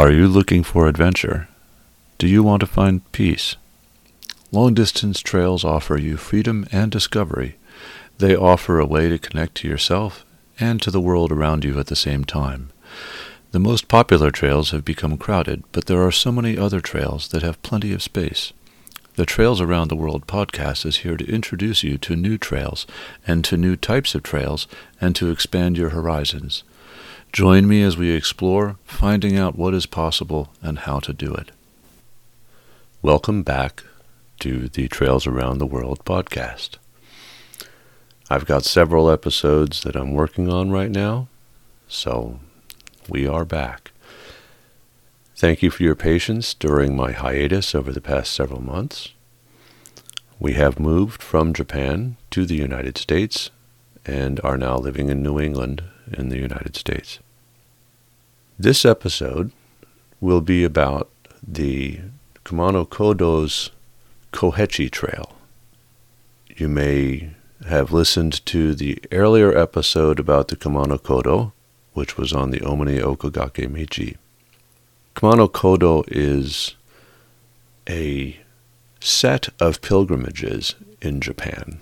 Are you looking for adventure? Do you want to find peace? Long distance trails offer you freedom and discovery. They offer a way to connect to yourself and to the world around you at the same time. The most popular trails have become crowded, but there are so many other trails that have plenty of space. The Trails Around the World podcast is here to introduce you to new trails and to new types of trails and to expand your horizons. Join me as we explore finding out what is possible and how to do it. Welcome back to the Trails Around the World podcast. I've got several episodes that I'm working on right now, so we are back. Thank you for your patience during my hiatus over the past several months. We have moved from Japan to the United States and are now living in New England in the United States. This episode will be about the Kumano Kodo's Kohechi Trail. You may have listened to the earlier episode about the Kumano Kodo, which was on the Omine Okugake Michi. Kumano Kodo is a set of pilgrimages in Japan.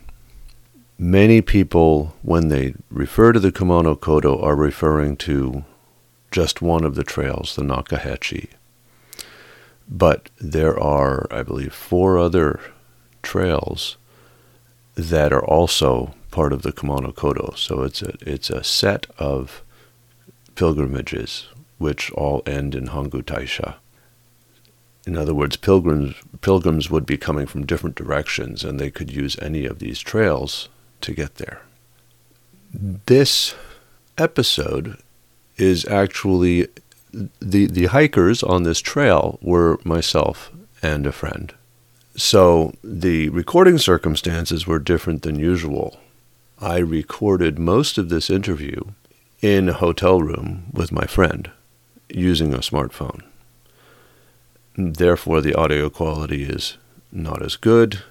Many people, when they refer to the Kumano Kodo, are referring to just one of the trails, the Nakahechi. But there are, I believe, four other trails that are also part of the Kumano Kodo. So it's a, it's a set of pilgrimages which all end in Hongu Taisha. In other words, pilgrims, pilgrims would be coming from different directions and they could use any of these trails to get there. This episode is actually the, the hikers on this trail were myself and a friend. So the recording circumstances were different than usual. I recorded most of this interview in a hotel room with my friend using a smartphone. Therefore, the audio quality is not as good.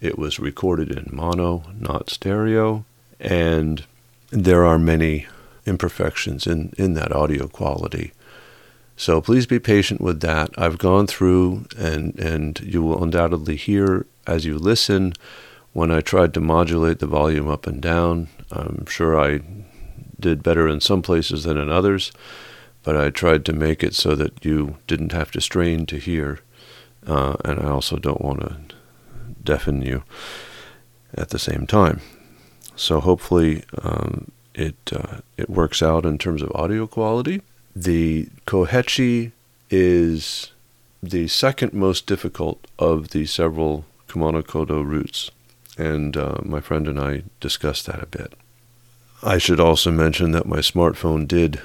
It was recorded in mono, not stereo, and there are many imperfections in, in that audio quality. So please be patient with that. I've gone through, and, and you will undoubtedly hear as you listen when I tried to modulate the volume up and down. I'm sure I did better in some places than in others, but I tried to make it so that you didn't have to strain to hear. Uh, and I also don't want to deafen you at the same time. So hopefully um, it uh, it works out in terms of audio quality. The Kohechi is the second most difficult of the several Kumano Kodo routes, and uh, my friend and I discussed that a bit. I should also mention that my smartphone did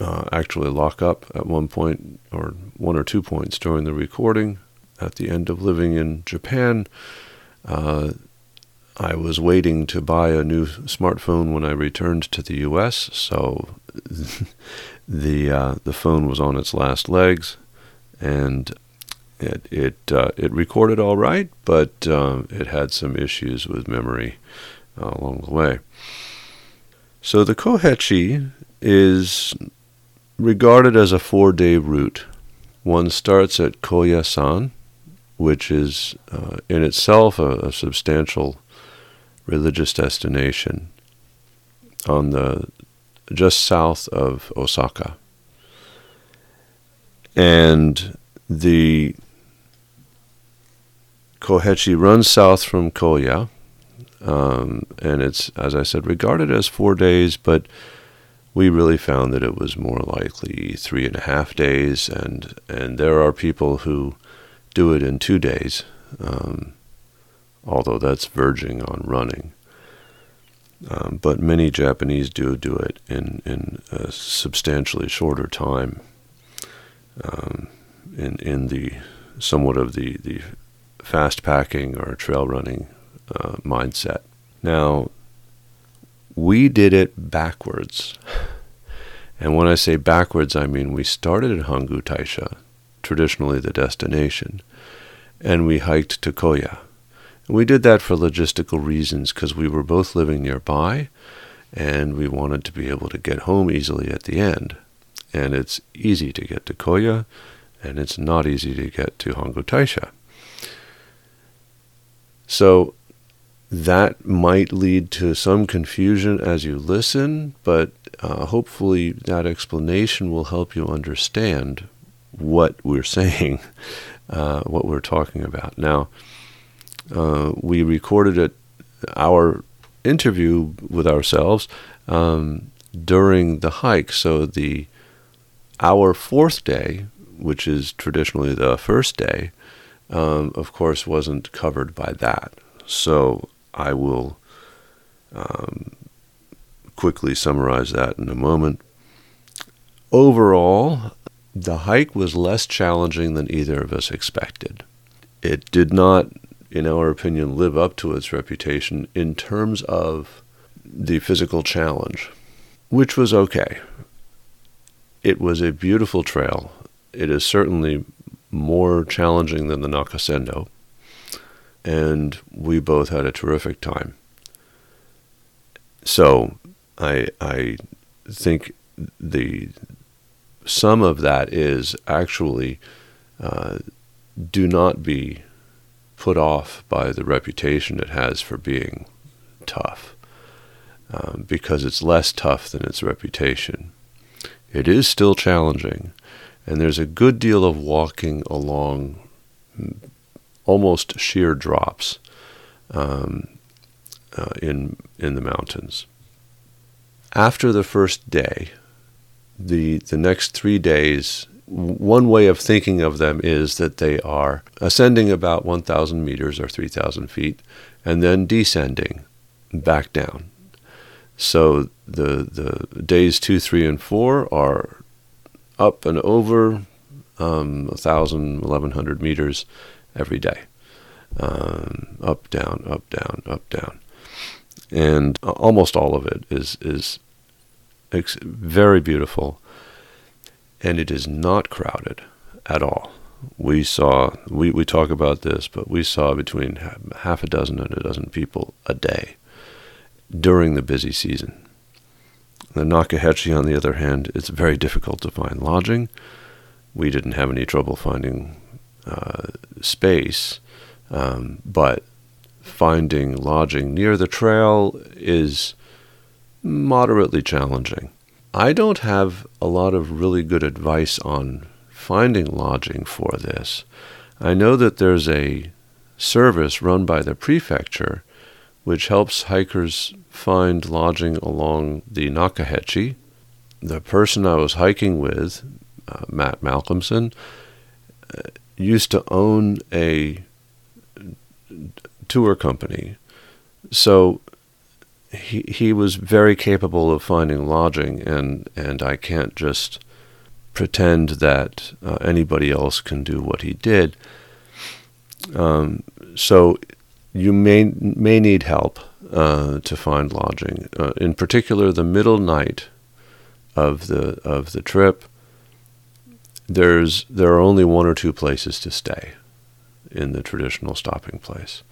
uh, actually lock up at one point or one or two points during the recording. At the end of living in Japan, uh, I was waiting to buy a new smartphone when I returned to the U.S. So the uh, the phone was on its last legs, and it it uh, it recorded all right, but uh, it had some issues with memory uh, along the way. So the Kohechi is regarded as a four-day route. One starts at Koyasan, which is uh, in itself a, a substantial religious destination on the just south of Osaka. And the Kohechi runs south from Koya, um, and it's, as I said, regarded as four days, but we really found that it was more likely three and a half days, and and there are people who do it in two days, um, although that's verging on running. Um, but many Japanese do do it in, in a substantially shorter time, um, in, in the somewhat of the, the fast packing or trail running uh, mindset. Now, we did it backwards. And when I say backwards, I mean we started at Hongu Taisha, traditionally the destination, and we hiked to Koya. We did that for logistical reasons because we were both living nearby and we wanted to be able to get home easily at the end. and it's easy to get to Koya, and it's not easy to get to Hongu Taisha. So that might lead to some confusion as you listen, but uh, hopefully that explanation will help you understand what we're saying, uh, what we're talking about. Now, uh, we recorded it, our interview with ourselves um, during the hike. So the our fourth day, which is traditionally the first day, um, of course, wasn't covered by that. So I will um, quickly summarize that in a moment. Overall, the hike was less challenging than either of us expected. It did not, in our opinion, live up to its reputation in terms of the physical challenge, which was okay. It was a beautiful trail. It is certainly more challenging than the Nakasendo, and we both had a terrific time. So, I I think the sum of that is actually uh, do not be put off by the reputation it has for being tough, um, because it's less tough than its reputation. It is still challenging, and there's a good deal of walking along almost sheer drops um, uh, in in the mountains. After the first day, the the next three days, one way of thinking of them is that they are ascending about 1,000 meters or 3,000 feet, and then descending back down. So the the days two, three, and four are up and over um, 1,000, 1,100 meters every day. Um, up, down, up, down, up, down. And almost all of it is, is very beautiful. And it is not crowded at all. We saw, we, we talk about this, but we saw between half a dozen and a dozen people a day during the busy season. The Nakahechi, on the other hand, it's very difficult to find lodging. We didn't have any trouble finding uh, space, um, but finding lodging near the trail is moderately challenging. I don't have a lot of really good advice on finding lodging for this. I know that there's a service run by the prefecture which helps hikers find lodging along the Nakahechi. The person I was hiking with, uh, Matt Malcomson, uh, used to own a tour company. So he he was very capable of finding lodging and and I can't just pretend that uh, anybody else can do what he did. Um, so you may may need help uh, to find lodging. Uh, in particular, the middle night of the of the trip, there's there are only one or two places to stay in the traditional stopping place,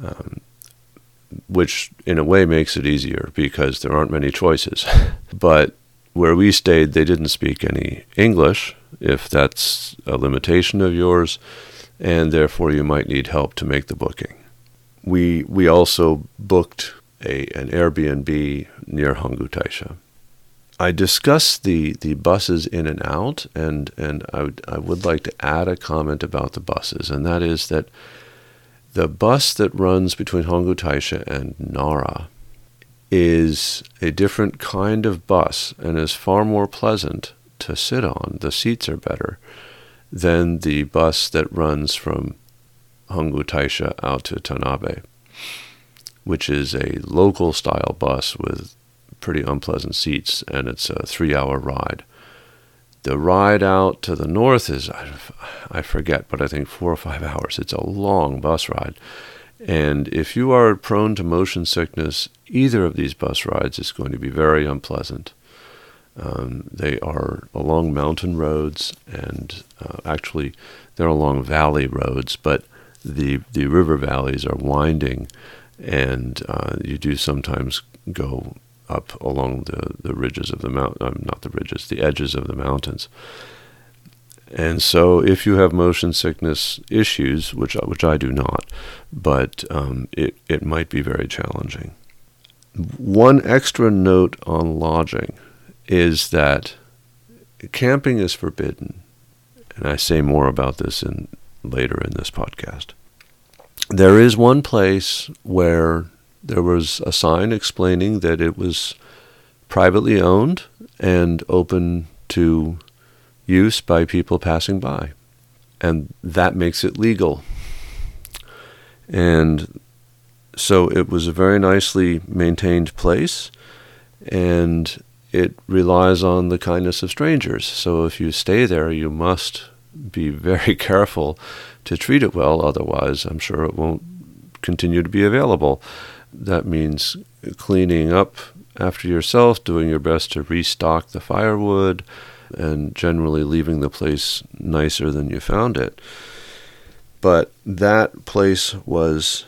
um, which in a way makes it easier because there aren't many choices. but where we stayed, they didn't speak any English, if that's a limitation of yours, and therefore you might need help to make the booking we we also booked a an Airbnb near Hongu Taisha. I discussed the, the buses in and out, and, and I, would, I would like to add a comment about the buses, and that is that the bus that runs between Hongu Taisha and Nara is a different kind of bus and is far more pleasant to sit on. The seats are better than the bus that runs from Hongu Taisha out to Tanabe, which is a local style bus with pretty unpleasant seats, and it's a three hour ride. The ride out to the north is, I forget, but I think four or five hours. It's a long bus ride. And if you are prone to motion sickness, either of these bus rides is going to be very unpleasant. Um, they are along mountain roads, and uh, actually, they're along valley roads, but the the river valleys are winding, and uh, you do sometimes go up along the, the ridges of the mountain, um, not the ridges, the edges of the mountains. And so, if you have motion sickness issues, which which I do not, but um, it it might be very challenging. One extra note on lodging is that camping is forbidden, and I say more about this in later in this podcast. There is one place where there was a sign explaining that it was privately owned and open to use by people passing by. And that makes it legal. And so it was a very nicely maintained place, and it relies on the kindness of strangers. So if you stay there, you must be very careful to treat it well, otherwise, I'm sure it won't continue to be available. That means cleaning up after yourself, doing your best to restock the firewood, and generally leaving the place nicer than you found it. But that place was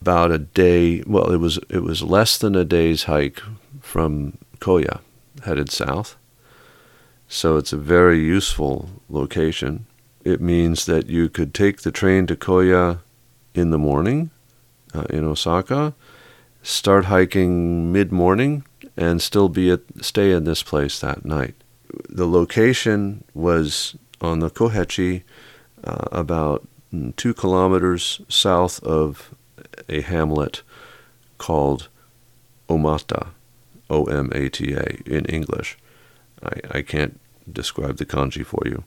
about a day. Well, it was it was less than a day's hike from Koya, headed south. So it's a very useful location. It means that you could take the train to Koya in the morning uh, in Osaka, start hiking mid morning, and still be at, stay in this place that night. The location was on the Kohechi, uh, about two kilometers south of a hamlet called Omata, O M A T A in English. I, I can't describe the kanji for you.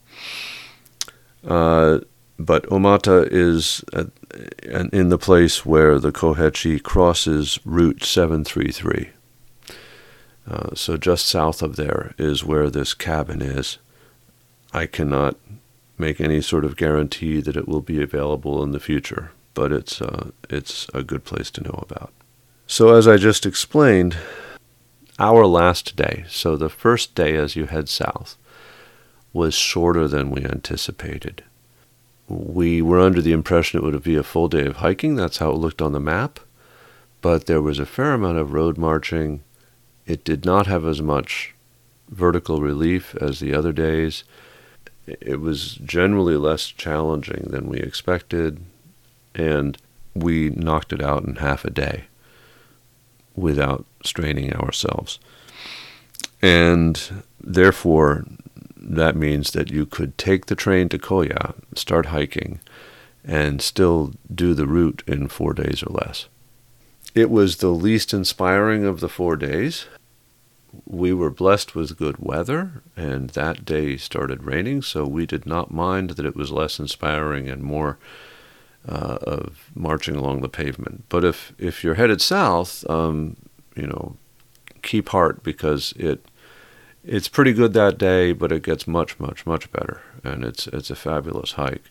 Uh, but Omata is at, in the place where the Kohechi crosses Route 733. Uh, so just south of there is where this cabin is. I cannot make any sort of guarantee that it will be available in the future, but it's uh, it's a good place to know about. So as I just explained, our last day, so the first day as you head south, was shorter than we anticipated. We were under the impression it would be a full day of hiking. That's how it looked on the map. But there was a fair amount of road marching. It did not have as much vertical relief as the other days. It was generally less challenging than we expected, and we knocked it out in half a day without straining ourselves. And therefore, that means that you could take the train to Koya, start hiking, and still do the route in four days or less. It was the least inspiring of the four days. We were blessed with good weather, and that day started raining, so we did not mind that it was less inspiring and more uh, of marching along the pavement. But if, if you're headed south, um, you know, keep heart because it it's pretty good that day, but it gets much, much, much better, and it's it's a fabulous hike.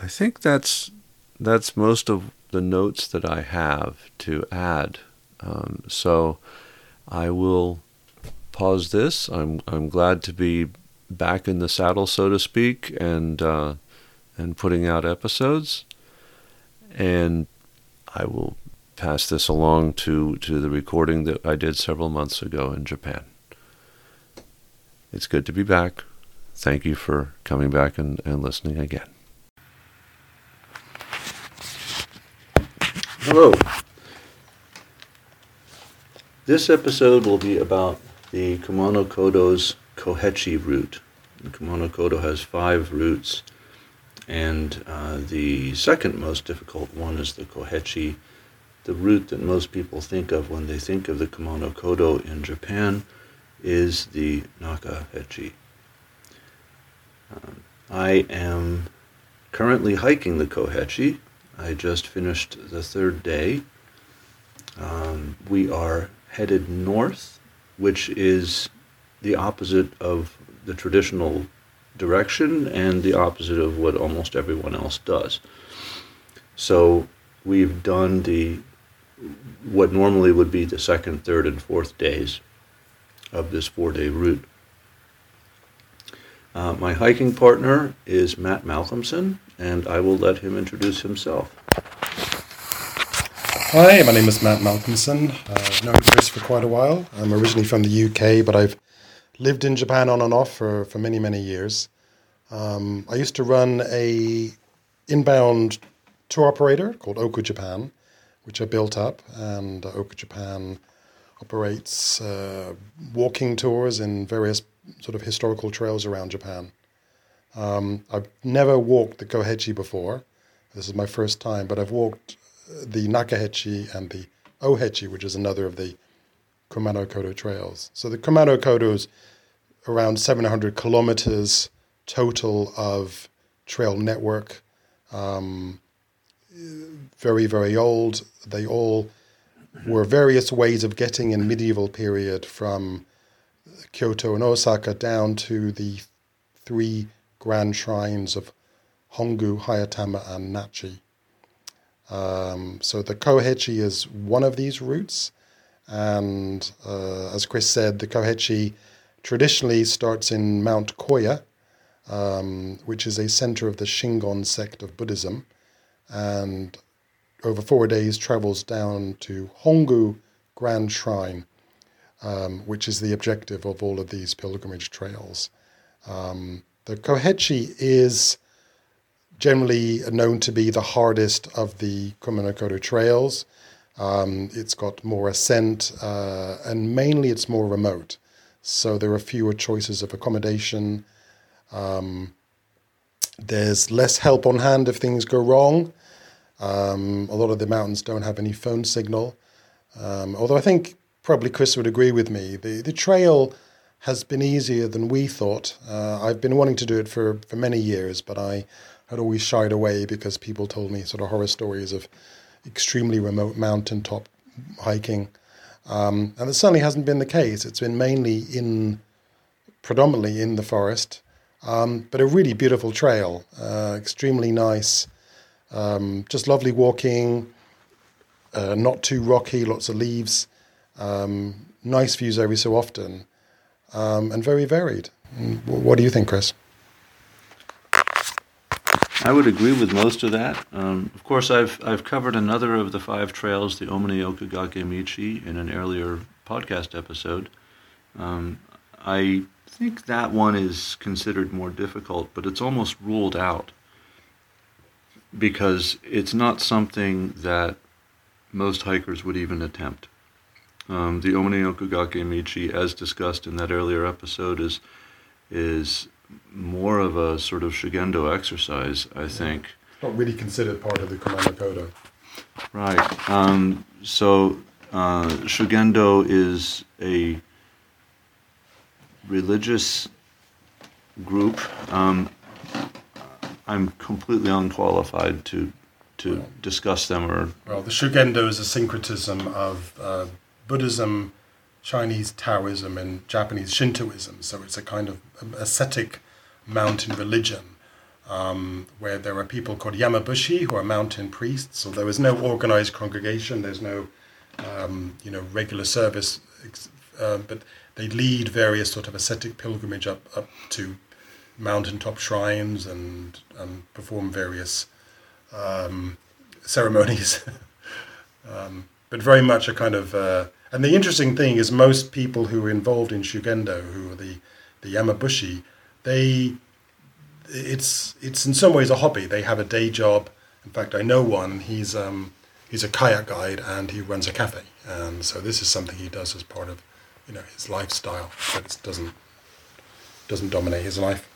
I think that's that's most of the notes that I have to add. Um, so I will pause this. I'm I'm glad to be back in the saddle, so to speak, and uh, and putting out episodes. And I will pass this along to to the recording that I did several months ago in Japan. It's good to be back. Thank you for coming back and, and listening again. Hello. This episode will be about the Kumano Kodo's Kohechi route. The Kumano Kodo has five routes, and uh, the second most difficult one is the Kohechi, the route that most people think of when they think of the Kumano Kodo in Japan is the Nakahechi. Um, I am currently hiking the Kohechi. I just finished the third day. Um, we are headed north, which is the opposite of the traditional direction and the opposite of what almost everyone else does. So we've done the what normally would be the second, third, and fourth days of this four day route. Uh, my hiking partner is Matt Malcomson, and I will let him introduce himself. Hi, my name is Matt Malcomson. I've known Chris for quite a while. I'm originally from the UK, but I've lived in Japan on and off for, for many, many years. Um, I used to run a inbound tour operator called Oku Japan, which I built up, and Oku Japan operates uh, walking tours in various sort of historical trails around Japan. Um, I've never walked the Kohechi before. This is my first time, but I've walked the Nakahechi and the Ohechi, which is another of the Kumano Kodo trails. So the Kumano Kodo is around 700 kilometers total of trail network. Um, very, very old. They all were various ways of getting in medieval period from Kyoto and Osaka down to the three grand shrines of Hongu, Hayatama, and Nachi. Um, so the Kohechi is one of these routes. And uh, as Chris said, the Kohechi traditionally starts in Mount Koya, um, which is a center of the Shingon sect of Buddhism, and over four days travels down to Hongu Grand Shrine, um, which is the objective of all of these pilgrimage trails. Um, the Kohechi is generally known to be the hardest of the Kumano Kodo trails. Um, it's got more ascent, uh, and mainly it's more remote. So there are fewer choices of accommodation. Um, there's less help on hand if things go wrong. Um, a lot of the mountains don't have any phone signal. Um, although I think probably Chris would agree with me, the, the trail has been easier than we thought. Uh, I've been wanting to do it for, for many years, but I had always shied away because people told me sort of horror stories of extremely remote mountaintop hiking. Um, and it certainly hasn't been the case. It's been mainly in, predominantly in the forest, um, but a really beautiful trail, uh, extremely nice, um, just lovely walking, uh, not too rocky, lots of leaves, um, nice views every so often, um, and very varied. What do you think, Chris? I would agree with most of that. Um, of course, I've I've covered another of the five trails, the Omine Okugake Michi, in an earlier podcast episode. Um, I think that one is considered more difficult, but it's almost ruled out because it's not something that most hikers would even attempt. Um, the Omine Okugake Michi, as discussed in that earlier episode, is is more of a sort of shugendo exercise, I think. Not really considered part of the Kumano Kodo. Right. Um, so uh, shugendo is a religious group. Um, I'm completely unqualified to to well, discuss them or. Well, the shugendo is a syncretism of uh, Buddhism, Chinese Taoism and Japanese Shintoism. So it's a kind of ascetic mountain religion um, where there are people called Yamabushi who are mountain priests. So there is no organized congregation. There's no um, you know regular service, uh, but they lead various sort of ascetic pilgrimage up up to mountaintop shrines and and perform various um, ceremonies. Um, but very much a kind of uh, and the interesting thing is, most people who are involved in shugendo, who are the the yamabushi, they it's it's in some ways a hobby. They have a day job. In fact, I know one. He's um, he's a kayak guide and he runs a cafe, and so this is something he does as part of you know his lifestyle. But it doesn't doesn't dominate his life.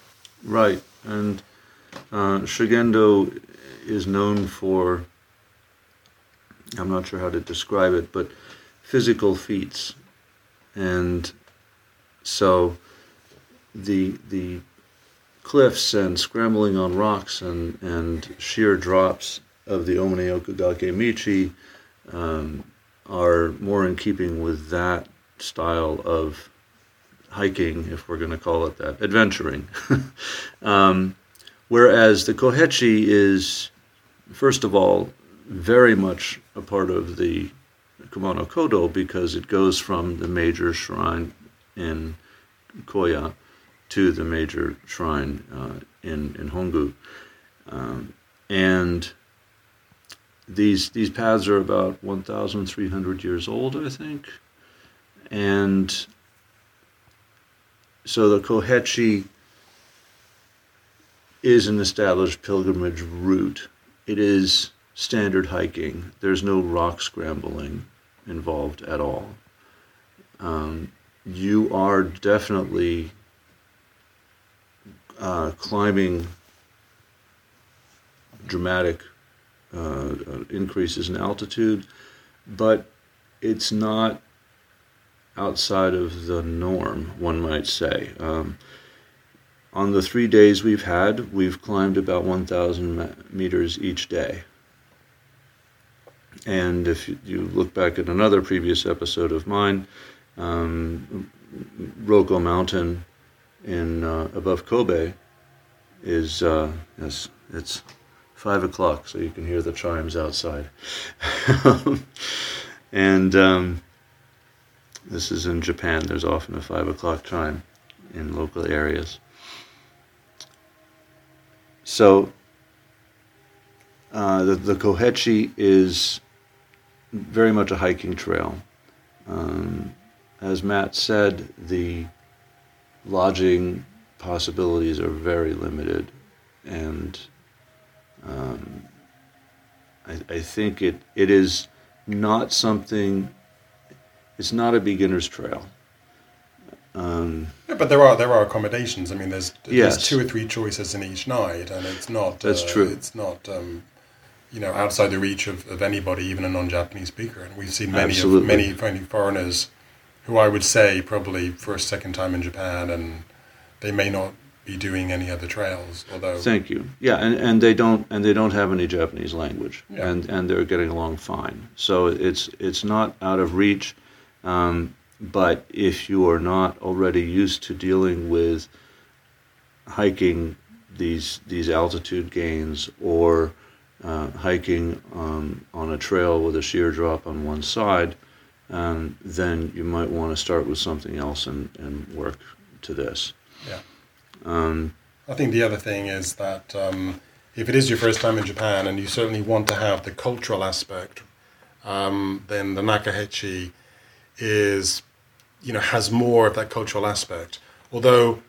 Right, and uh, shugendo is known for. I'm not sure how to describe it, but physical feats, and so the the cliffs and scrambling on rocks and, and sheer drops of the Omine Okugake Michi um, are more in keeping with that style of hiking, if we're going to call it that, adventuring. um, whereas the Kohechi is, first of all, very much a part of the Kumano Kodo because it goes from the major shrine in Koya to the major shrine uh, in, in Hongu. Um, and these these paths are about 1,300 years old, I think, and so the Kohechi is an established pilgrimage route. It is standard hiking. There's no rock scrambling involved at all. Um, you are definitely uh, climbing dramatic uh, increases in altitude, but it's not outside of the norm, one might say. Um, on the three days we've had, we've climbed about 1,000 meters each day. And if you look back at another previous episode of mine, um, Mountain in uh, above Kobe is uh, yes, it's five o'clock, so you can hear the chimes outside. and um, this is in Japan. There's often a five o'clock chime in local areas. So uh, the, the Kohechi is very much a hiking trail. Um, as Matt said, the lodging possibilities are very limited, and um, I, I, think it it is not something. It's not a beginner's trail. Um, yeah, but there are there are accommodations. I mean, there's yes. there's two or three choices in each night, and it's not. That's uh, true. It's not. Um, you know, outside the reach of, of anybody, even a non-Japanese speaker, and we've seen many of, many many foreigners who I would say probably first second time in Japan, and they may not be doing any other trails. Although thank you, yeah, and, and they don't and they don't have any Japanese language, yeah. and and they're getting along fine. So it's it's not out of reach, um, but if you are not already used to dealing with hiking these these altitude gains or uh, hiking um, on a trail with a sheer drop on one side, um, then you might want to start with something else and, and work to this. Yeah. Um, I think the other thing is that um, if it is your first time in Japan and you certainly want to have the cultural aspect, um, then the Nakahechi is, you know, has more of that cultural aspect. Although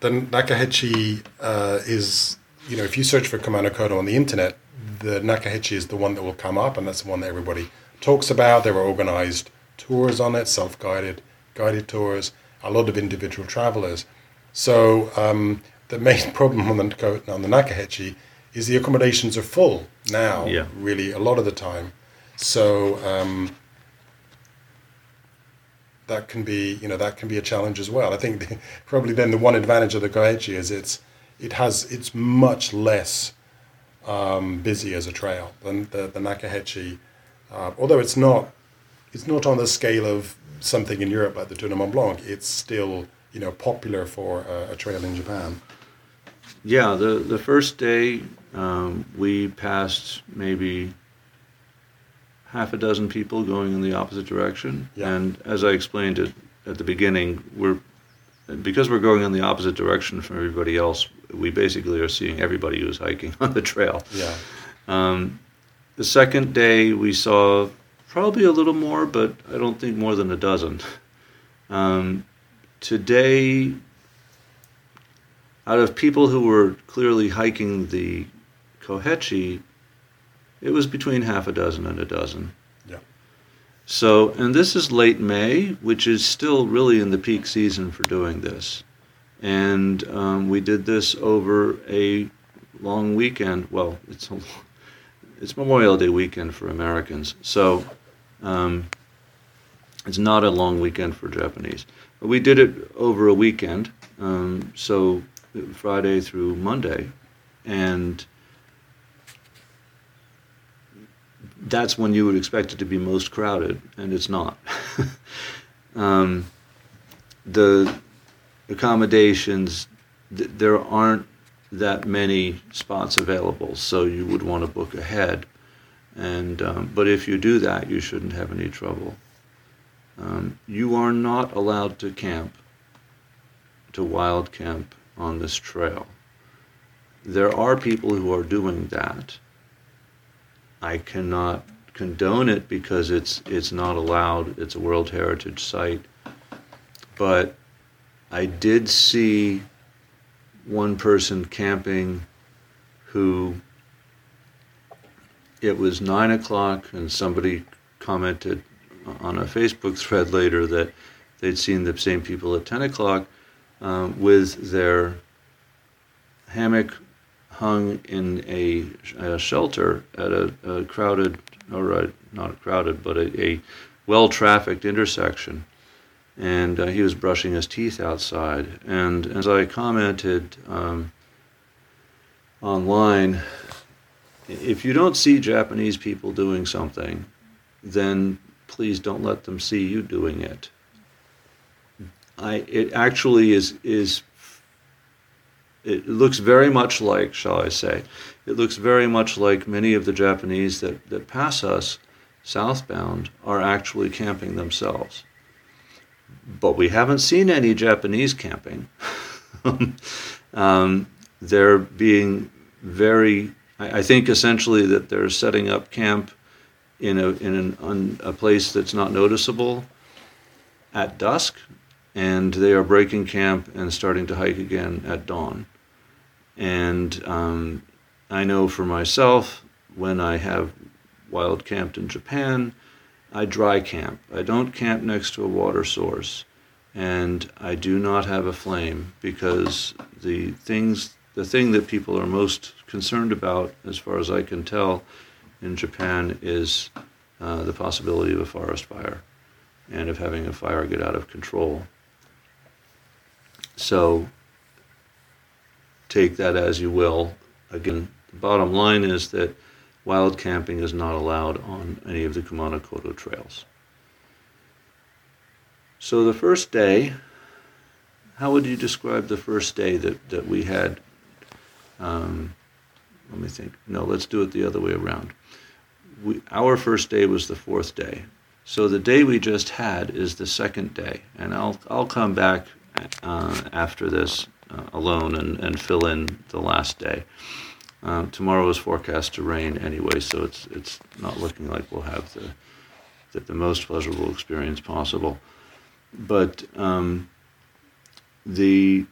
the Nakahechi uh, is, you know, if you search for Kumano Kodo on the internet, the Nakahechi is the one that will come up, and that's the one that everybody talks about. There are organized tours on it, self-guided, guided tours, a lot of individual travelers. So um, the main problem on the on the Nakahechi is the accommodations are full now. Yeah. Really, a lot of the time. So um, that can be you know that can be a challenge as well. I think the, probably then the one advantage of the Kohechi is it's it has it's much less um, busy as a trail than the the Nakahechi, uh, although it's not it's not on the scale of something in Europe like the Tour de Mont Blanc. It's still you know popular for a, a trail in Japan. Yeah, the the first day um, we passed maybe half a dozen people going in the opposite direction, yeah. and as I explained it at the beginning, we're because we're going in the opposite direction from everybody else. We basically are seeing everybody who's hiking on the trail. Yeah. Um, the second day we saw probably a little more, but I don't think more than a dozen. Um, today, out of people who were clearly hiking the Kohechi, it was between half a dozen and a dozen. Yeah. So, and this is late May, which is still really in the peak season for doing this. And um, we did this over a long weekend. Well, it's a, it's Memorial Day weekend for Americans, so um, it's not a long weekend for Japanese. But we did it over a weekend, um, so Friday through Monday, and that's when you would expect it to be most crowded, and it's not. um, the accommodations, th- there aren't that many spots available, so you would want to book ahead. And um, but if you do that, you shouldn't have any trouble. Um, you are not allowed to camp, to wild camp on this trail. There are people who are doing that, I cannot condone it because it's it's not allowed. It's a World Heritage site. But I did see one person camping who it was nine o'clock and somebody commented on a Facebook thread later that they'd seen the same people at 10 o'clock um, with their hammock hung in a, a shelter at a, a, crowded, or not crowded, but a, a well trafficked intersection. And uh, he was brushing his teeth outside. And as I commented um, online, if you don't see Japanese people doing something, then please don't let them see you doing it. I, it actually is is it looks very much like, shall I say, it looks very much like many of the Japanese that, that pass us southbound are actually camping themselves. But we haven't seen any Japanese camping. um, they're being very, I, I, think essentially that they're setting up camp in a, in an, a place that's not noticeable at dusk and they are breaking camp and starting to hike again at dawn. And um, I know for myself, when I have wild camped in Japan, I dry camp. I don't camp next to a water source, and I do not have a flame because the things, the thing that people are most concerned about, as far as I can tell, in Japan is uh, the possibility of a forest fire and of having a fire get out of control. So take that as you will. Again, the bottom line is that wild camping is not allowed on any of the Kumano trails. So the first day, how would you describe the first day that, that we had? Um, let me think. No, let's do it the other way around. We, our first day was the fourth day. So the day we just had is the second day, and I'll I'll come back uh, after this uh, alone and, and fill in the last day. Um, tomorrow is forecast to rain anyway, so it's it's not looking like we'll have the the, the most pleasurable experience possible. But um, the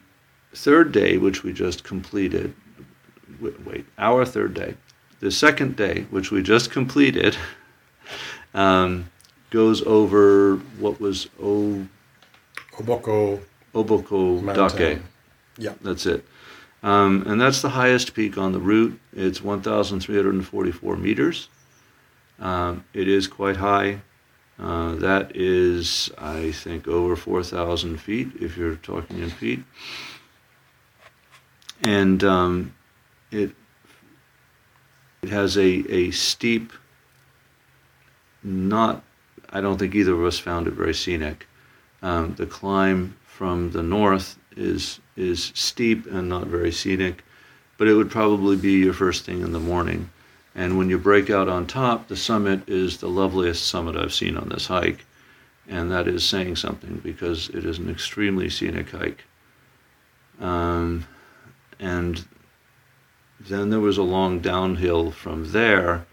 third day, which we just completed, wait, our third day, the second day, which we just completed, um, goes over what was O. Obako Obako Dake. Yeah. That's it. Um, and that's the highest peak on the route. It's 1,344 meters. Um, it is quite high. Uh, that is, I think, over 4,000 feet if you're talking in feet. And um, it it has a, a steep, not, I don't think either of us found it very scenic. Um, the climb from the north is is steep and not very scenic, but it would probably be your first thing in the morning. And when you break out on top, the summit is the loveliest summit I've seen on this hike, and that is saying something because it is an extremely scenic hike. Um, and then there was a long downhill from there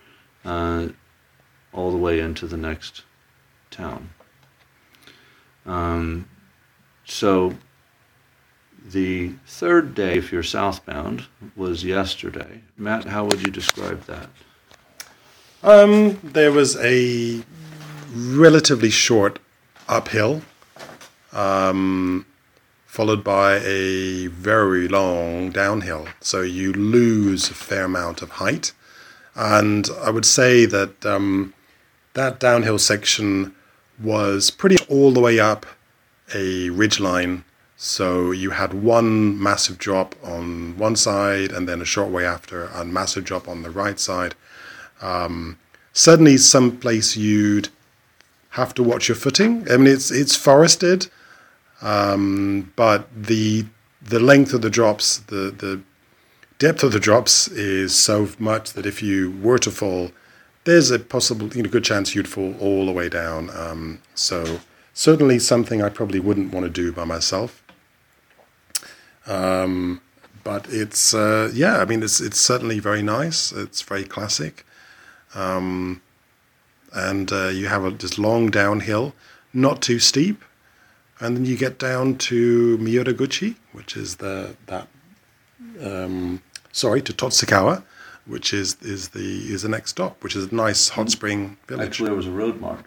uh, all the way into the next town. Um, so the third day, if you're southbound, was yesterday. Matt, how would you describe that? Um, there was a relatively short uphill, um, followed by a very long downhill. So you lose a fair amount of height. And I would say that um, that downhill section was pretty all the way up a ridge line. So you had one massive drop on one side, and then a short way after, a massive drop on the right side. Um, suddenly, someplace you'd have to watch your footing. I mean, it's it's forested, um, but the the length of the drops, the the depth of the drops is so much that if you were to fall, there's a possible, you know, good chance you'd fall all the way down. Um, so certainly something I probably wouldn't want to do by myself. Um, but it's uh, yeah, I mean it's it's certainly very nice. It's very classic. Um, and uh, you have a, this long downhill, not too steep, and then you get down to Miyodaguchi, which is the that um, sorry to Totsukawa, which is is the is the next stop, which is a nice hot spring village. Actually, it was a road march.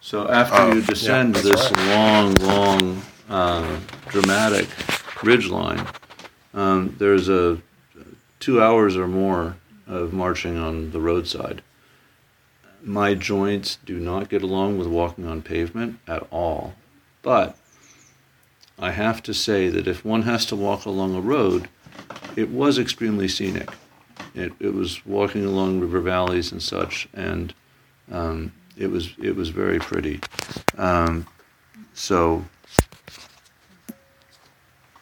So after Oh, you descend that's this right. long, long, uh, dramatic ridge line, um, there's a two hours or more of marching on the roadside. My joints do not get along with walking on pavement at all, but I have to say that if one has to walk along a road, it was extremely scenic. It, it was walking along river valleys and such, and um, it was it was very pretty. Um, so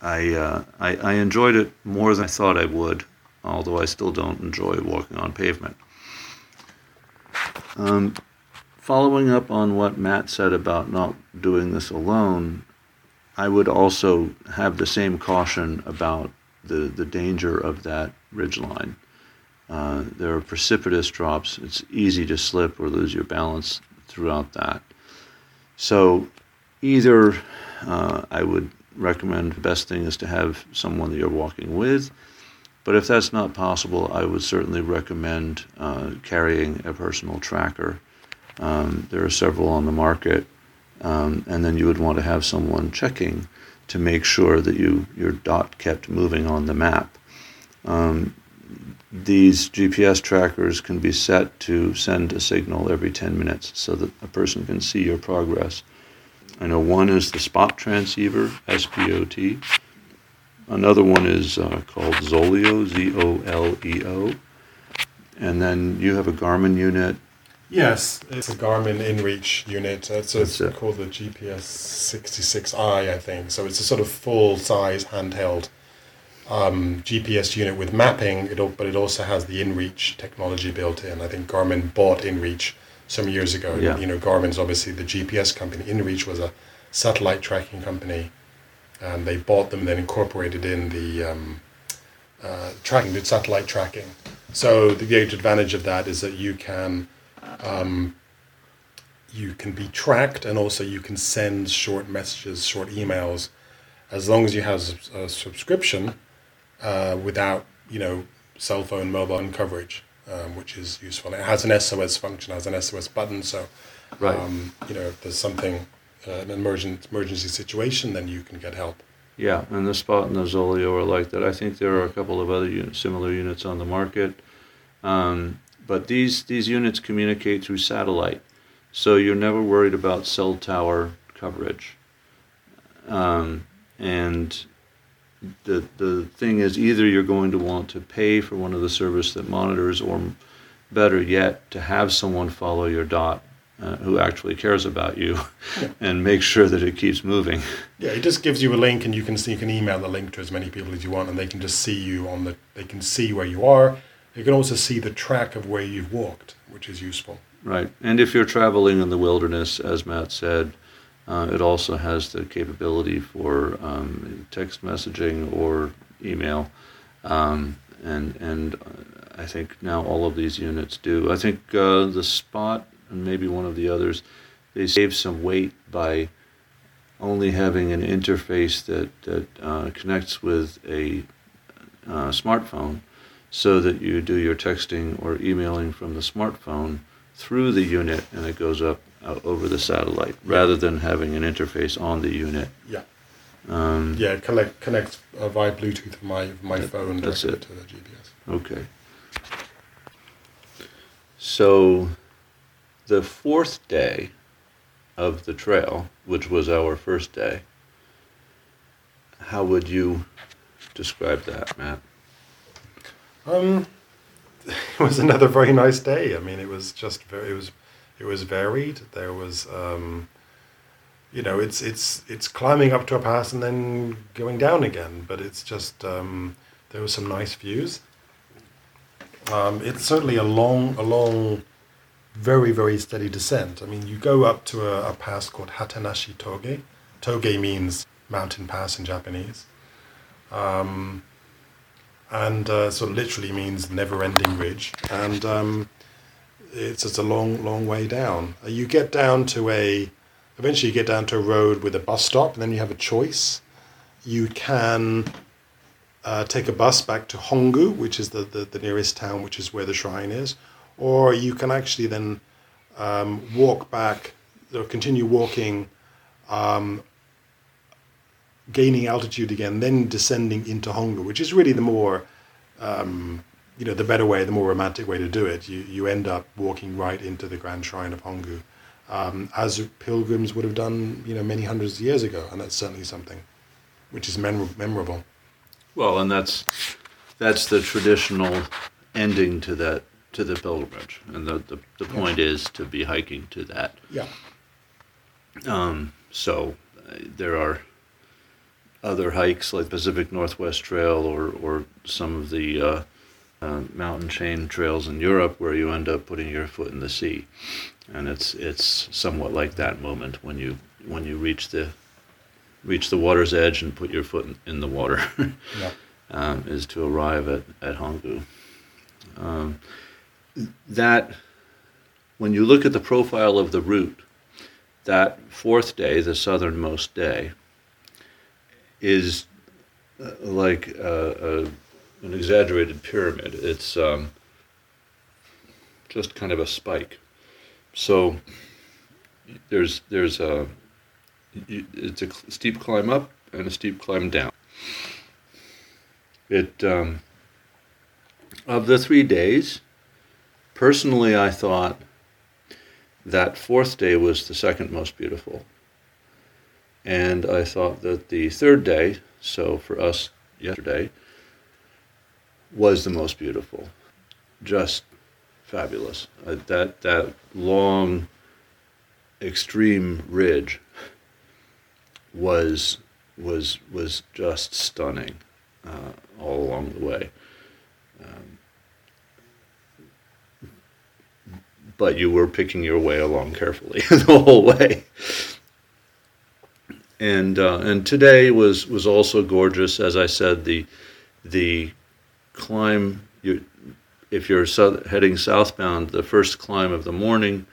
I, uh, I I enjoyed it more than I thought I would, although I still don't enjoy walking on pavement. Um, following up on what Matt said about not doing this alone, I would also have the same caution about the, the danger of that ridgeline. Uh, there are precipitous drops. It's easy to slip or lose your balance throughout that. So, either uh, I would recommend the best thing is to have someone that you're walking with, but if that's not possible, I would certainly recommend uh, carrying a personal tracker. Um, there are several on the market, um, and then you would want to have someone checking to make sure that you your dot kept moving on the map. Um, these GPS trackers can be set to send a signal every 10 minutes so that a person can see your progress. I know one is the spot transceiver, SPOT. Another one is uh, called Zoleo, Z O L E O. And then you have a Garmin unit. Yes, it's a Garmin InReach unit. It's, it's it. called the GPS 66i, I think. So it's a sort of full size handheld um, GPS unit with mapping, it, but it also has the InReach technology built in. I think Garmin bought InReach some years ago. Yeah. You know, Garmin's obviously the GPS company. InReach was a satellite tracking company, and they bought them, then incorporated in the um, uh, tracking, did satellite tracking. So the great advantage of that is that you can um, you can be tracked, and also you can send short messages, short emails, as long as you have a subscription uh, without you know cell phone mobile coverage, um, which is useful. It has an SOS function, has an SOS button, so Right. um, you know if there's something uh, an emergent emergency situation, then you can get help. Yeah, and the Spot and the Zoleo are like that. I think there are a couple of other uni- similar units on the market. Um, but these, these units communicate through satellite, so you're never worried about cell tower coverage. Um, and the, the thing is, either you're going to want to pay for one of the service that monitors, or better yet, to have someone follow your dot uh, who actually cares about you and make sure that it keeps moving. Yeah, it just gives you a link, and you can see, you can email the link to as many people as you want, and they can just see you on the. They can see where you are. They can also see the track of where you've walked, which is useful. Right. And if you're traveling in the wilderness, as Matt said, uh, it also has the capability for um, text messaging or email. Um, and and uh, I think now all of these units do. I think uh, the Spot and maybe one of the others, they save some weight by only having an interface that, that uh, connects with a uh, smartphone so that you do your texting or emailing from the smartphone through the unit and it goes up uh, over the satellite rather than having an interface on the unit. Yeah, Um, yeah, it collect, connects uh, via Bluetooth with my my That- phone that's it. to the GPS. Okay. So, the fourth day of the trail, which was our first day, how would you describe that, Matt? Um, it was another very nice day. I mean, it was just very. It was, it was varied. There was, um, you know, it's it's it's climbing up to a pass and then going down again. But it's just um, there were some nice views. Um, it's certainly a long, a long, very very steady descent. I mean, you go up to a, a pass called Hatenashi Toge. Toge means mountain pass in Japanese. Um, and uh, sort of literally means never-ending ridge. And um, it's it's a long long way down. Uh, you get down to a eventually you get down to a road with a bus stop, and then you have a choice. You can uh, take a bus back to Hongu, which is the, the, the, nearest town, which is where the shrine is, or you can actually then um, walk back or continue walking, um, gaining altitude again, then descending into Hongu, which is really the more, um, you know, the better way, the more romantic way to do it. You, you end up walking right into the grand shrine of Hongu, um, as pilgrims would have done, you know, many hundreds of years ago, and that's certainly something which is memorable. Well, and that's that's the traditional ending to that to the pilgrimage, and the the, the point yeah. is to be hiking to that. Yeah. Um, so uh, there are other hikes like Pacific Northwest Trail or or some of the uh, uh, mountain chain trails in Europe where you end up putting your foot in the sea, and it's it's somewhat like that moment when you when you reach the reach the water's edge and put your foot in, in the water, yeah. um, is to arrive at, at Hongu. Um, that, when you look at the profile of the route, that fourth day, the southernmost day, is uh, like a, a, an exaggerated pyramid. It's um, just kind of a spike. So there's there's a it's a steep climb up and a steep climb down. It um, of the three days, personally, I thought that fourth day was the second most beautiful, and I thought that the third day, so for us yesterday, was the most beautiful. Just fabulous. Uh, that that long, extreme ridge was was was just stunning uh, all along the way. Um, but you were picking your way along carefully the whole way. And uh, and today was was also gorgeous. As I said, the the climb you if you're south, heading southbound, the first climb of the morning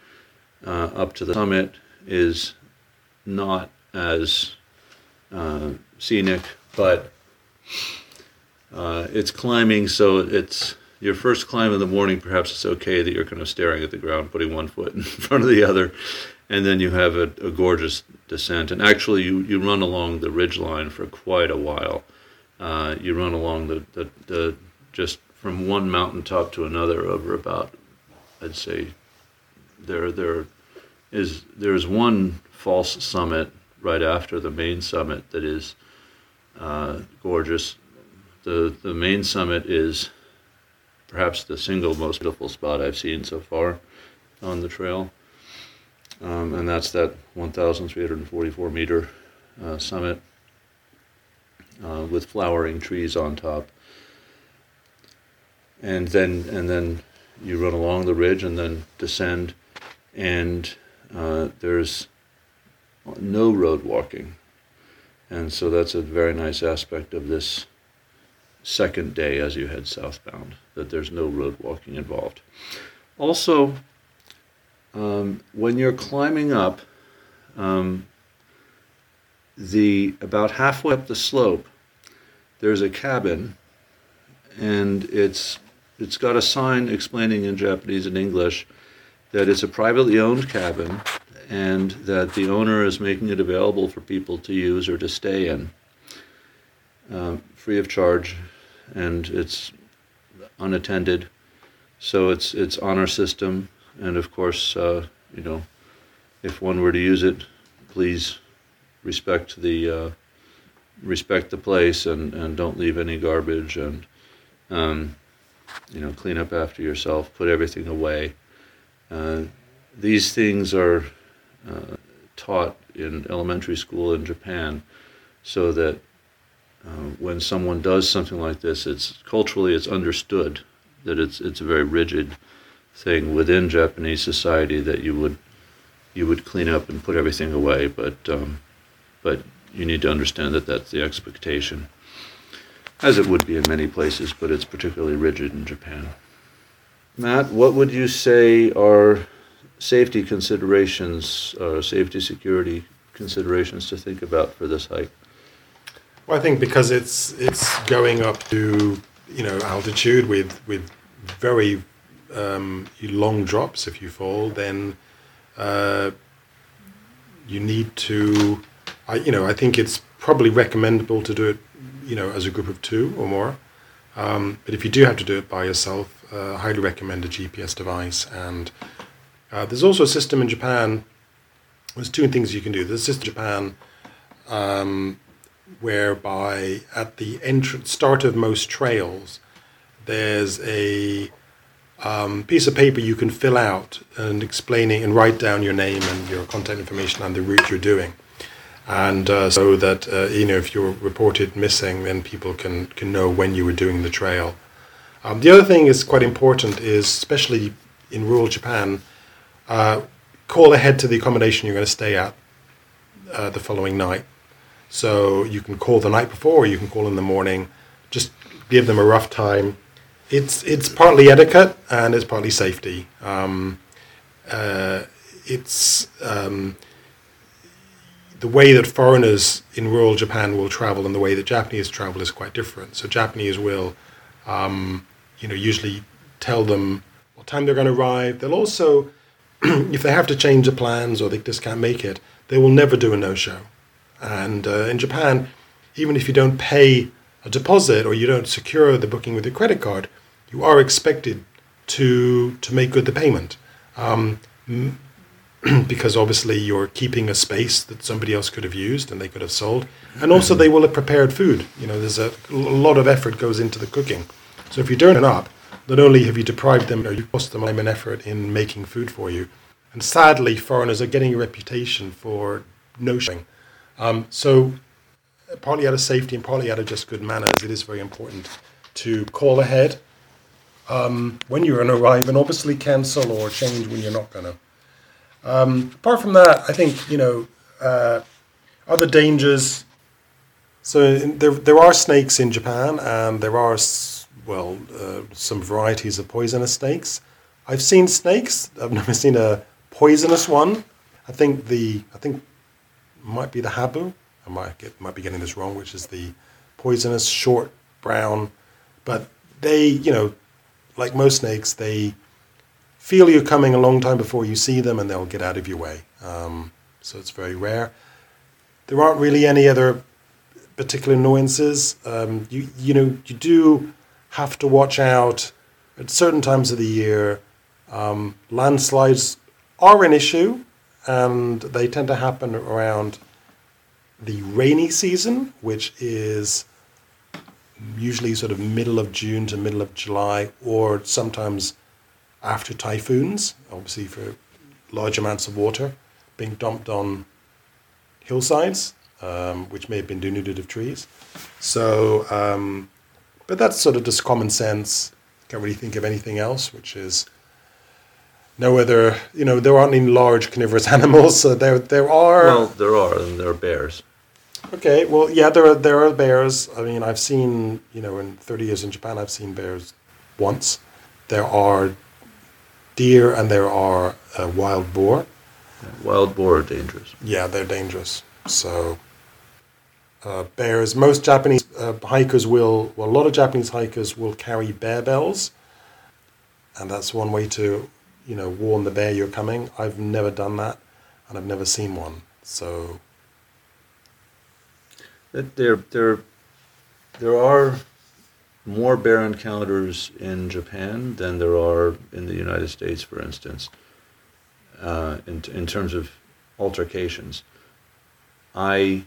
uh, up to the summit is not as uh, scenic, but uh, it's climbing, so it's your first climb in the morning. Perhaps it's okay that you're kind of staring at the ground, putting one foot in front of the other, and then you have a, a gorgeous descent. And actually, you, you run along the ridge line for quite a while. Uh, you run along the, the, the just from one mountaintop to another over about, I'd say, there there is there's one false summit right after the main summit that is uh, gorgeous. The, the main summit is perhaps the single most beautiful spot I've seen so far on the trail. Um, and that's that 1,344 meter uh, summit uh, with flowering trees on top. And then, and then you run along the ridge and then descend, and uh, there's no road walking. And so that's a very nice aspect of this second day as you head southbound, that there's no road walking involved. Also, um, when you're climbing up, um, the about halfway up the slope, there's a cabin, and it's it's got a sign explaining in Japanese and English that it's a privately owned cabin and that the owner is making it available for people to use or to stay in uh, free of charge, and it's unattended. So it's it's honor system, and of course, uh, you know, if one were to use it, please respect the uh, respect the place and, and don't leave any garbage and um, you know clean up after yourself, put everything away. Uh, these things are uh, taught in elementary school in Japan, so that uh, when someone does something like this, it's culturally it's understood that it's it's a very rigid thing within Japanese society that you would you would clean up and put everything away, but um, but you need to understand that that's the expectation, as it would be in many places, but it's particularly rigid in Japan. Matt, what would you say are safety considerations or safety security considerations to think about for this hike? Well, I think because it's it's going up to you know altitude with with very um, long drops. If you fall, then uh, you need to. I, you know, I think it's probably recommendable to do it, you know, as a group of two or more. Um, but if you do have to do it by yourself, uh, highly recommend a GPS device. And uh, there's also a system in Japan. There's two things you can do. There's a system in Japan um, whereby at the entrance start of most trails, there's a um, piece of paper you can fill out and explaining and write down your name and your contact information and the route you're doing. And uh, so that uh, you know if you're reported missing, then people can can know when you were doing the trail. Um, the other thing is quite important is especially in rural Japan, uh, call ahead to the accommodation you're going to stay at uh, the following night. So you can call the night before, or you can call in the morning. Just give them a rough time it's it's partly etiquette and it's partly safety. Um, uh, it's um, the way that foreigners in rural Japan will travel and the way that Japanese travel is quite different. So Japanese will, um, you know, usually tell them what time they're going to arrive. They'll also, if they have to change the plans or they just can't make it, they will never do a no-show. And uh, in Japan, even if you don't pay a deposit or you don't secure the booking with your credit card, you are expected to to make good the payment. Um, because obviously you're keeping a space that somebody else could have used and they could have sold, and also they will have prepared food. You know, there's a, a lot of effort goes into the cooking. So if you turn it up, not only have you deprived them, know, you cost them time and effort in making food for you, and sadly, foreigners are getting a reputation for no showing. Um, so partly out of safety and partly out of just good manners, it is very important to call ahead um, when you're going to arrive and obviously cancel or change when you're not going to. Um, apart from that, I think, you know, uh, other dangers. So there, there are snakes in Japan and there are, well, uh, some varieties of poisonous snakes. I've seen snakes. I've never seen a poisonous one. I think the, I think might be the habu. I might get, might be getting this wrong, which is the poisonous short brown, but they, you know, like most snakes, they feel you're coming a long time before you see them and they'll get out of your way. Um, so it's very rare. There aren't really any other particular annoyances. Um, you, you know, you do have to watch out at certain times of the year. Um, landslides are an issue and they tend to happen around the rainy season, which is usually sort of middle of June to middle of July, or sometimes after typhoons, obviously for large amounts of water being dumped on hillsides, um, which may have been denuded of trees. So, um, but that's sort of just common sense. Can't really think of anything else, which is no other. You know, there aren't any large carnivorous animals. So there, there are. Well, there are, and there are bears. Okay, well, yeah, there are there are bears. I mean, I've seen you know in thirty years in Japan, I've seen bears once. There are deer and there are uh, wild boar. Wild boar are dangerous. Yeah, they're dangerous. So uh, bears. Most Japanese uh, hikers will. Well, a lot of Japanese hikers will carry bear bells, and that's one way to you know warn the bear you're coming. I've never done that, and I've never seen one. So there, there, there are more bear encounters in Japan than there are in the United States, for instance, uh, in, in terms of altercations. I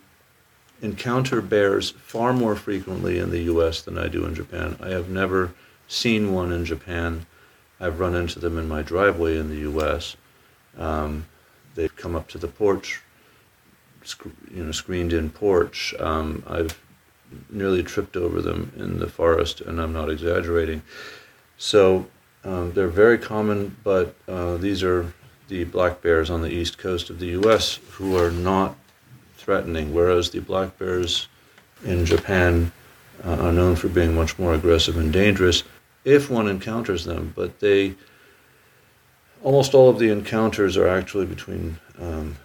encounter bears far more frequently in the US than I do in Japan. I have never seen one in Japan. I've run into them in my driveway in the US. Um, they've come up to the porch you know screened in porch. Um, I've nearly tripped over them in the forest, and I'm not exaggerating. So um, they're very common, but uh, these are the black bears on the east coast of the U.S. who are not threatening, whereas the black bears in Japan uh, are known for being much more aggressive and dangerous. if one encounters them, but they almost all of the encounters are actually between um,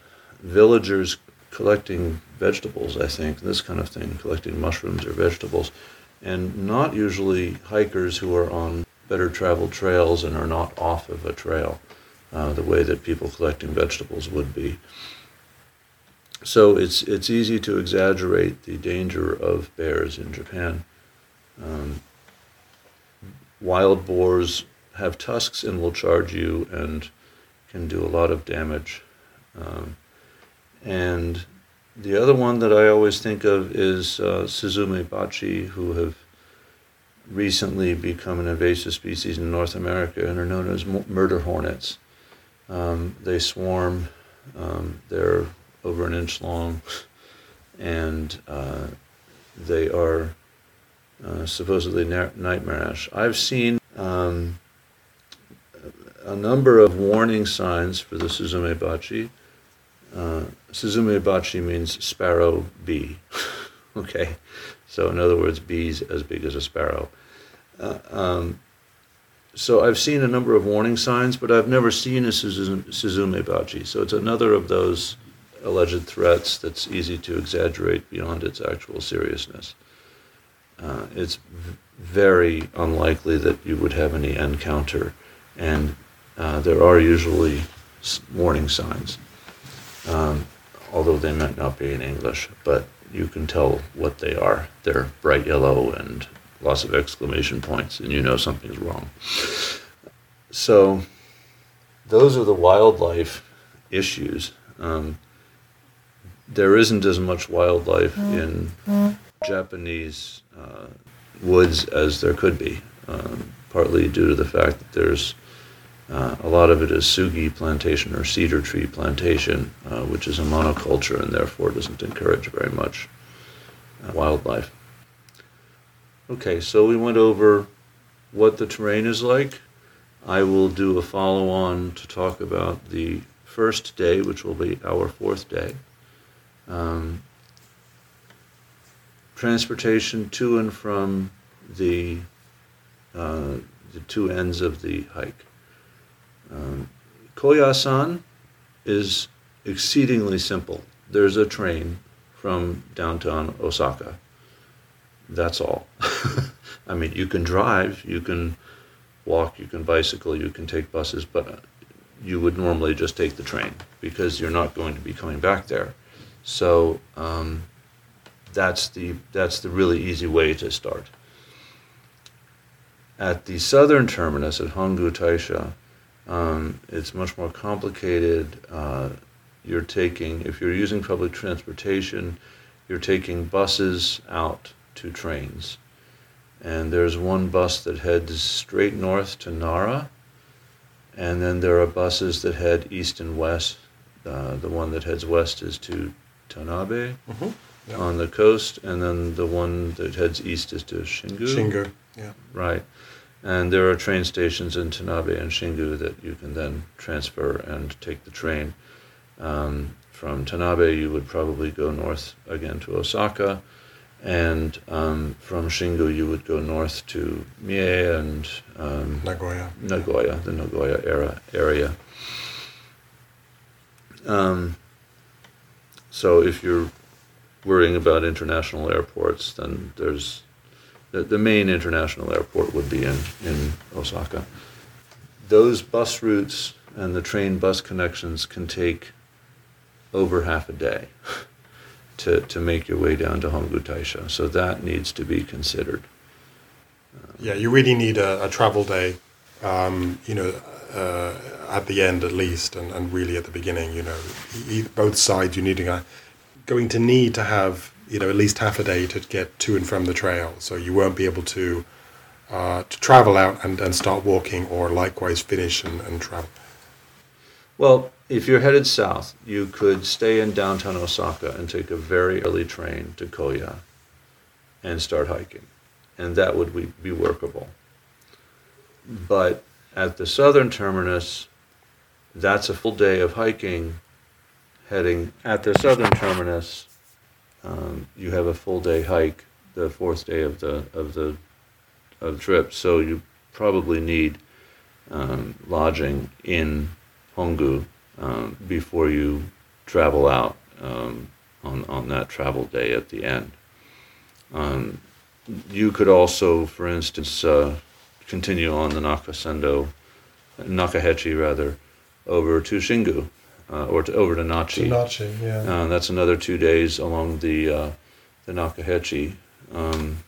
villagers collecting vegetables, I think, this kind of thing, collecting mushrooms or vegetables, and not usually hikers who are on better traveled trails and are not off of a trail uh, the way that people collecting vegetables would be. So it's, it's easy to exaggerate the danger of bears in Japan. Um, wild boars have tusks and will charge you and can do a lot of damage. Um, and the other one that I always think of is uh, Suzume bachi, who have recently become an invasive species in North America and are known as murder hornets. Um, they swarm, um, they're over an inch long, and uh, they are uh, supposedly na- nightmarish. I've seen um, a number of warning signs for the Suzume bachi. Uh, Suzume bachi means sparrow bee. okay, so in other words, bees as big as a sparrow. Uh, um, so I've seen a number of warning signs, but I've never seen a Suzume bachi. So it's another of those alleged threats that's easy to exaggerate beyond its actual seriousness. Uh, it's very unlikely that you would have any encounter, and uh, there are usually warning signs, um, although they might not be in English, but you can tell what they are. They're bright yellow and lots of exclamation points, and you know something's wrong. So, those are the wildlife issues. Um, there isn't as much wildlife in Japanese uh, woods as there could be, um, partly due to the fact that there's uh, a lot of it is sugi plantation or cedar tree plantation, uh, which is a monoculture and therefore doesn't encourage very much uh, wildlife. Okay, so we went over what the terrain is like. I will do a follow on to talk about the first day, which will be our fourth day. Um, transportation to and from the, uh, the two ends of the hike. Um, Koyasan is exceedingly simple. There's a train from downtown Osaka. That's all. I mean, you can drive, you can walk, you can bicycle, you can take buses, but you would normally just take the train because you're not going to be coming back there. So um, that's the that's the really easy way to start. At the southern terminus at Hongu Taisha, um, it's much more complicated. Uh, you're taking if you're using public transportation, you're taking buses out to trains. And there's one bus that heads straight north to Nara, and then there are buses that head east and west. Uh, the one that heads west is to Tanabe mm-hmm. yeah. on the coast, and then the one that heads east is to Shingu. Shingu, yeah. Right. And there are train stations in Tanabe and Shingu that you can then transfer and take the train. Um, from Tanabe, you would probably go north again to Osaka and um, from Shingu you would go north to Mie and um, Nagoya. Nagoya, the Nagoya era area. Um, so if you're worrying about international airports, then there's the, the main international airport would be in, in Osaka. Those bus routes and the train bus connections can take over half a day. to, to make your way down to Hongu Taisha. So that needs to be considered. yeah, you really need a, a travel day, um, you know, uh, at the end at least, and, and really at the beginning, you know, both sides you're needing a, going to need to have, you know, at least half a day to get to and from the trail. So you won't be able to, uh, to travel out and, and start walking or likewise finish and, and travel. Well, if you're headed south, you could stay in downtown Osaka and take a very early train to Koya and start hiking. And that would be workable. But at the southern terminus, that's a full day of hiking heading at the southern terminus. Um, you have a full day hike the fourth day of the of the of trip. So you probably need um, lodging in Hongu um, before you travel out um, on, on that travel day at the end. Um, you could also, for instance, uh, continue on the Nakasendo, Nakahechi rather, over to Shingu, uh, or to, over to Nachi. To Nachi, yeah. Uh, that's another two days along the uh, the Nakahechi, um,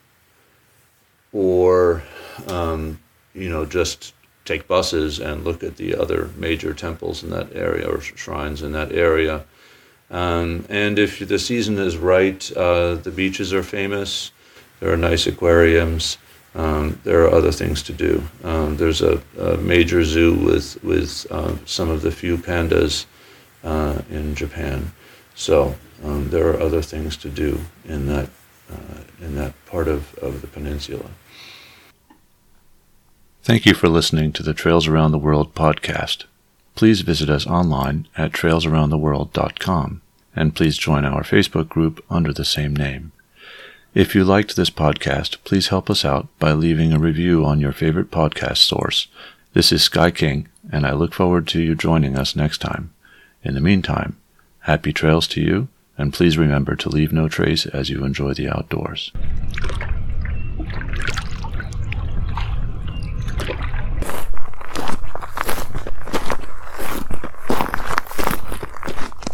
or um, you know just take buses and look at the other major temples in that area or shrines in that area. Um, and if the season is right, uh, the beaches are famous. There are nice aquariums. Um, there are other things to do. Um, there's a, a, major zoo with with uh, some of the few pandas uh, in Japan. So um, there are other things to do in that uh, in that part of, of the peninsula. Thank you for listening to the Trails Around the World podcast. Please visit us online at trailsaroundtheworld.com and please join our Facebook group under the same name. If you liked this podcast, please help us out by leaving a review on your favorite podcast source. This is Sky King, and I look forward to you joining us next time. In the meantime, happy trails to you, and please remember to leave no trace as you enjoy the outdoors.